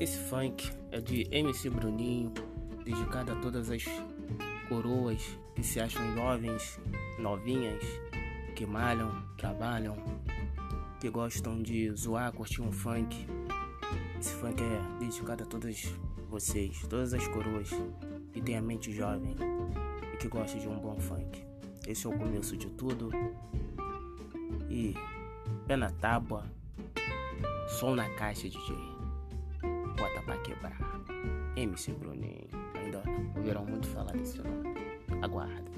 Esse funk é de MC Bruninho, dedicado a todas as coroas que se acham jovens, novinhas, que malham, trabalham, que gostam de zoar, curtir um funk. Esse funk é dedicado a todas vocês, todas as coroas que têm a mente jovem e que gostam de um bom funk. Esse é o começo de tudo. E pé na tábua, som na caixa, DJ bota pra quebrar. MC Bruninho. Ainda ouviram muito falar desse nome. Aguarda.